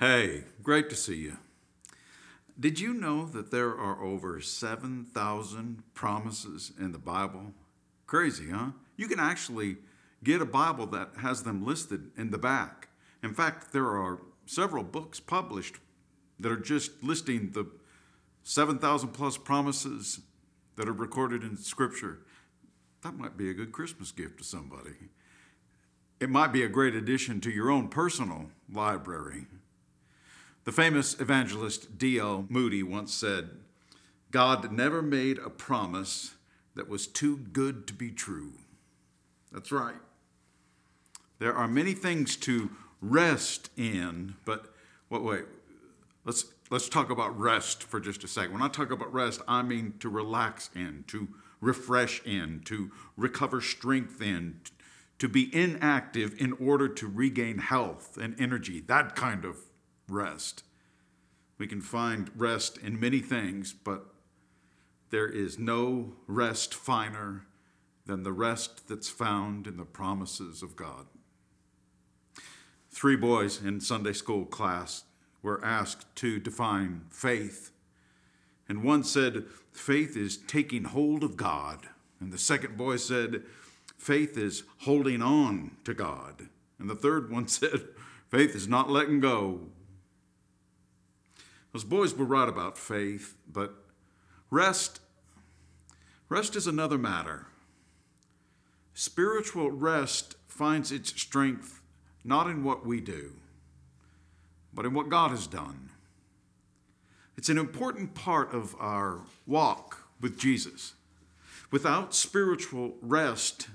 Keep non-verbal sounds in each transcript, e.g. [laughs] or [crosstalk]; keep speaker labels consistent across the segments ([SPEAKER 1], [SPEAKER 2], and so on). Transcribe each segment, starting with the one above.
[SPEAKER 1] Hey, great to see you. Did you know that there are over 7,000 promises in the Bible? Crazy, huh? You can actually get a Bible that has them listed in the back. In fact, there are several books published that are just listing the 7,000 plus promises that are recorded in Scripture. That might be a good Christmas gift to somebody. It might be a great addition to your own personal library. The famous evangelist D.L. Moody once said, God never made a promise that was too good to be true. That's right. There are many things to rest in, but wait, wait, let's let's talk about rest for just a second. When I talk about rest, I mean to relax in, to refresh in, to recover strength in, to be inactive in order to regain health and energy, that kind of rest. We can find rest in many things, but there is no rest finer than the rest that's found in the promises of God. Three boys in Sunday school class were asked to define faith. And one said, Faith is taking hold of God. And the second boy said, Faith is holding on to God. And the third one [laughs] said, Faith is not letting go. Those boys were right about faith, but rest rest is another matter. Spiritual rest finds its strength not in what we do, but in what God has done. It's an important part of our walk with Jesus. Without spiritual rest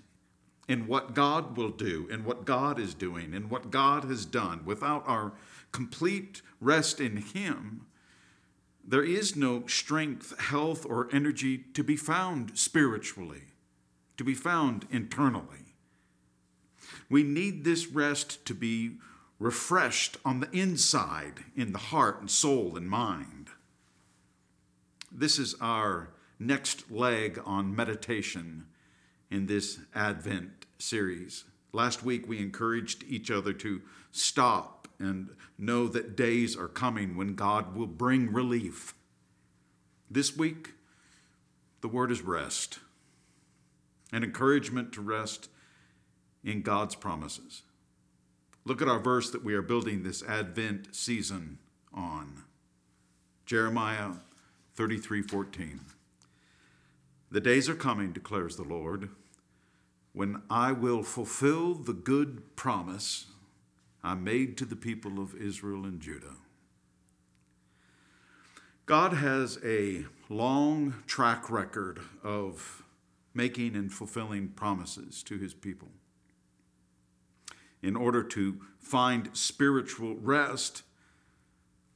[SPEAKER 1] in what God will do, in what God is doing, in what God has done, without our complete rest in Him, there is no strength, health, or energy to be found spiritually, to be found internally. We need this rest to be refreshed on the inside, in the heart and soul and mind. This is our next leg on meditation in this Advent series. Last week, we encouraged each other to stop and know that days are coming when God will bring relief. This week, the word is rest, an encouragement to rest in God's promises. Look at our verse that we are building this Advent season on Jeremiah 33 14. The days are coming, declares the Lord, when I will fulfill the good promise I made to the people of Israel and Judah. God has a long track record of making and fulfilling promises to his people. In order to find spiritual rest,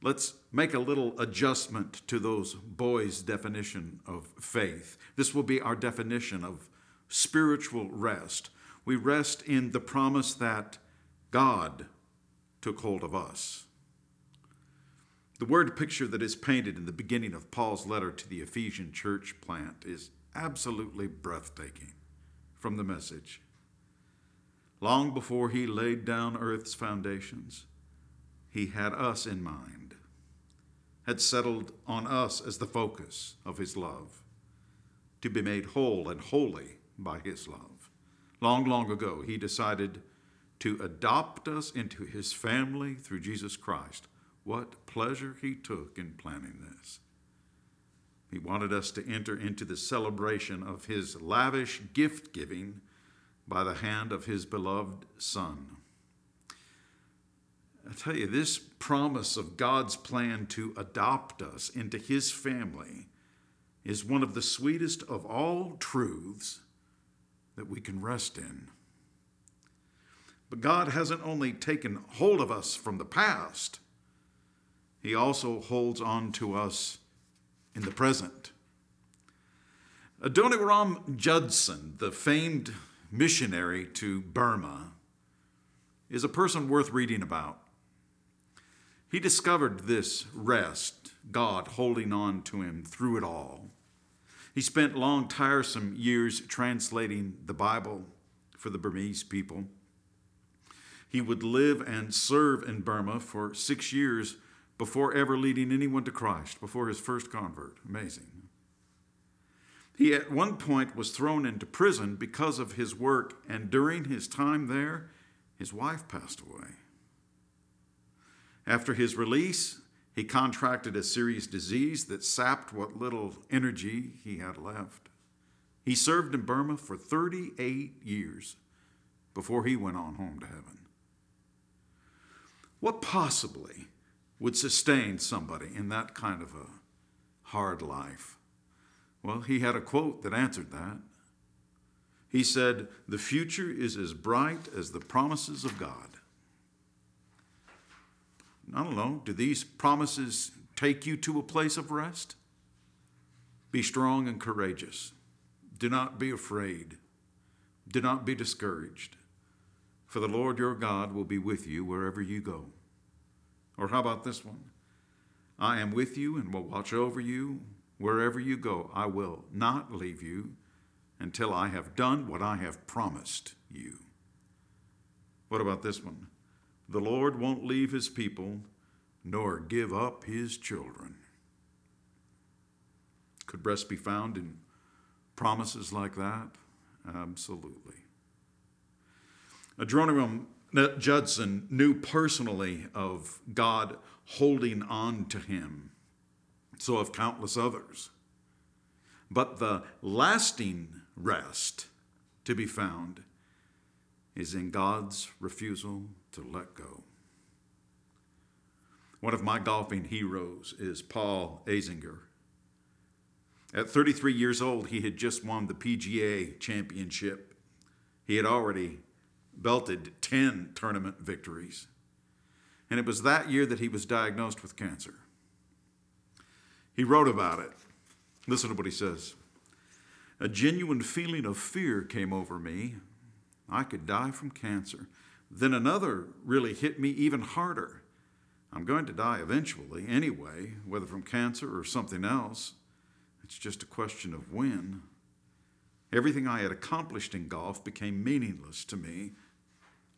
[SPEAKER 1] let's make a little adjustment to those boys' definition of faith. This will be our definition of spiritual rest. We rest in the promise that God took hold of us. The word picture that is painted in the beginning of Paul's letter to the Ephesian church plant is absolutely breathtaking from the message. Long before he laid down earth's foundations, he had us in mind, had settled on us as the focus of his love, to be made whole and holy by his love. Long, long ago, he decided to adopt us into his family through Jesus Christ. What pleasure he took in planning this. He wanted us to enter into the celebration of his lavish gift giving by the hand of his beloved Son. I tell you, this promise of God's plan to adopt us into his family is one of the sweetest of all truths that we can rest in. But God hasn't only taken hold of us from the past, He also holds on to us in the present. Adoniram Judson, the famed missionary to Burma, is a person worth reading about. He discovered this rest, God holding on to him through it all. He spent long, tiresome years translating the Bible for the Burmese people. He would live and serve in Burma for six years before ever leading anyone to Christ, before his first convert. Amazing. He at one point was thrown into prison because of his work, and during his time there, his wife passed away. After his release, he contracted a serious disease that sapped what little energy he had left. He served in Burma for 38 years before he went on home to heaven. What possibly would sustain somebody in that kind of a hard life? Well, he had a quote that answered that. He said, The future is as bright as the promises of God. I don't know, do these promises take you to a place of rest? Be strong and courageous. Do not be afraid. Do not be discouraged. For the Lord your God will be with you wherever you go. Or how about this one? I am with you and will watch over you wherever you go. I will not leave you until I have done what I have promised you. What about this one? The Lord won't leave his people nor give up his children. Could rest be found in promises like that? Absolutely. Adoniram Judson knew personally of God holding on to him, so of countless others. But the lasting rest to be found is in God's refusal to let go. One of my golfing heroes is Paul Azinger. At 33 years old, he had just won the PGA championship. He had already belted 10 tournament victories. And it was that year that he was diagnosed with cancer. He wrote about it. Listen to what he says. A genuine feeling of fear came over me. I could die from cancer. Then another really hit me even harder. I'm going to die eventually anyway, whether from cancer or something else. It's just a question of when. Everything I had accomplished in golf became meaningless to me.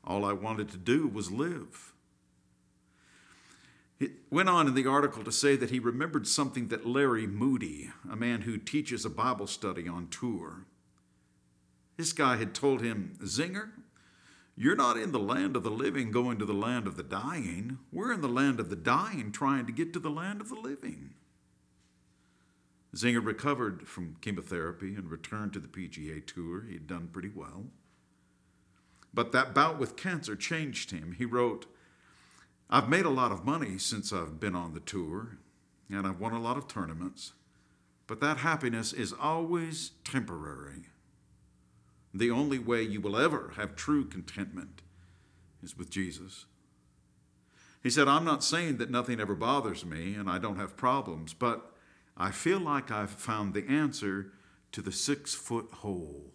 [SPEAKER 1] All I wanted to do was live. It went on in the article to say that he remembered something that Larry Moody, a man who teaches a Bible study on tour, this guy had told him, Zinger, you're not in the land of the living going to the land of the dying. We're in the land of the dying trying to get to the land of the living. Zinger recovered from chemotherapy and returned to the PGA Tour. He'd done pretty well. But that bout with cancer changed him. He wrote, I've made a lot of money since I've been on the tour, and I've won a lot of tournaments, but that happiness is always temporary. The only way you will ever have true contentment is with Jesus. He said, I'm not saying that nothing ever bothers me and I don't have problems, but I feel like I've found the answer to the six foot hole.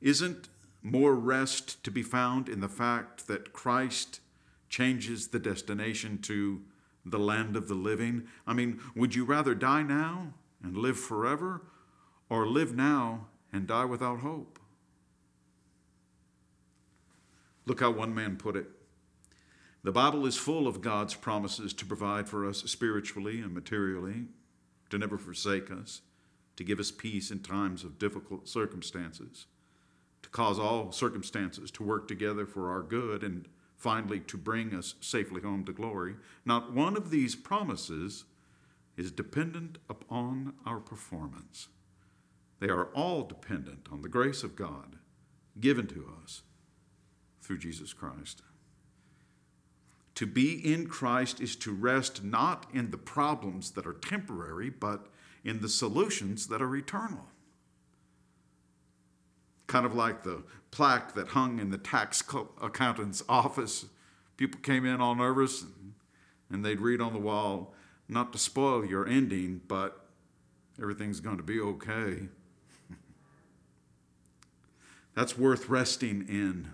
[SPEAKER 1] Isn't more rest to be found in the fact that Christ changes the destination to the land of the living? I mean, would you rather die now and live forever or live now and die without hope? Look how one man put it. The Bible is full of God's promises to provide for us spiritually and materially, to never forsake us, to give us peace in times of difficult circumstances, to cause all circumstances to work together for our good, and finally to bring us safely home to glory. Not one of these promises is dependent upon our performance. They are all dependent on the grace of God given to us through Jesus Christ. To be in Christ is to rest not in the problems that are temporary, but in the solutions that are eternal. Kind of like the plaque that hung in the tax accountant's office. People came in all nervous and, and they'd read on the wall, not to spoil your ending, but everything's going to be okay. [laughs] That's worth resting in.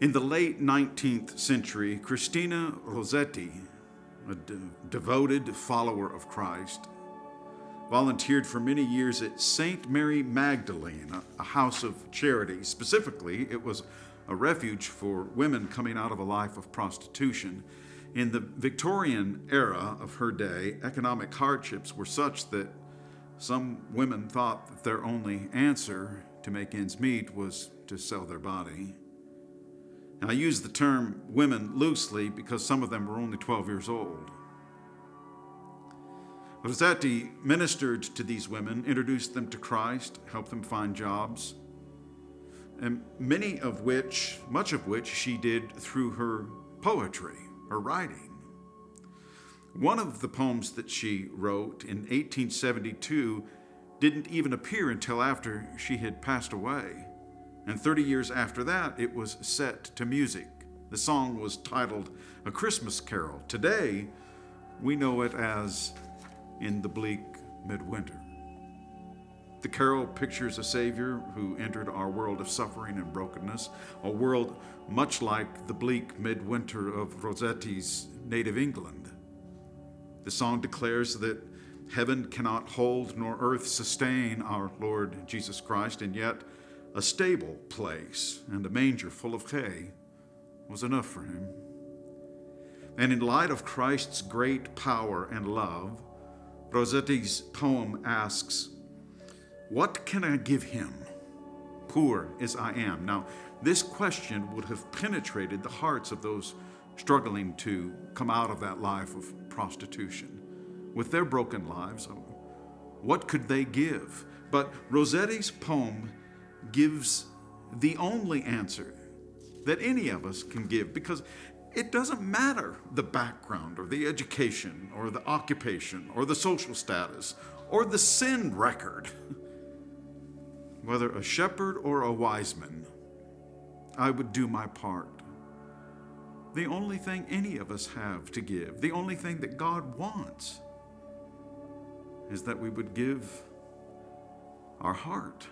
[SPEAKER 1] In the late 19th century, Christina Rossetti, a de- devoted follower of Christ, volunteered for many years at St. Mary Magdalene, a house of charity. Specifically, it was a refuge for women coming out of a life of prostitution. In the Victorian era of her day, economic hardships were such that some women thought that their only answer to make ends meet was to sell their body. I use the term women loosely because some of them were only 12 years old. Rossetti ministered to these women, introduced them to Christ, helped them find jobs, and many of which, much of which, she did through her poetry, her writing. One of the poems that she wrote in 1872 didn't even appear until after she had passed away. And 30 years after that, it was set to music. The song was titled A Christmas Carol. Today, we know it as In the Bleak Midwinter. The carol pictures a Savior who entered our world of suffering and brokenness, a world much like the bleak midwinter of Rossetti's native England. The song declares that heaven cannot hold nor earth sustain our Lord Jesus Christ, and yet a stable place and a manger full of hay was enough for him. And in light of Christ's great power and love, Rossetti's poem asks, What can I give him, poor as I am? Now, this question would have penetrated the hearts of those struggling to come out of that life of prostitution. With their broken lives, oh, what could they give? But Rossetti's poem gives the only answer that any of us can give because it doesn't matter the background or the education or the occupation or the social status or the sin record. [laughs] Whether a shepherd or a wise man, I would do my part. The only thing any of us have to give, the only thing that God wants, is that we would give our heart.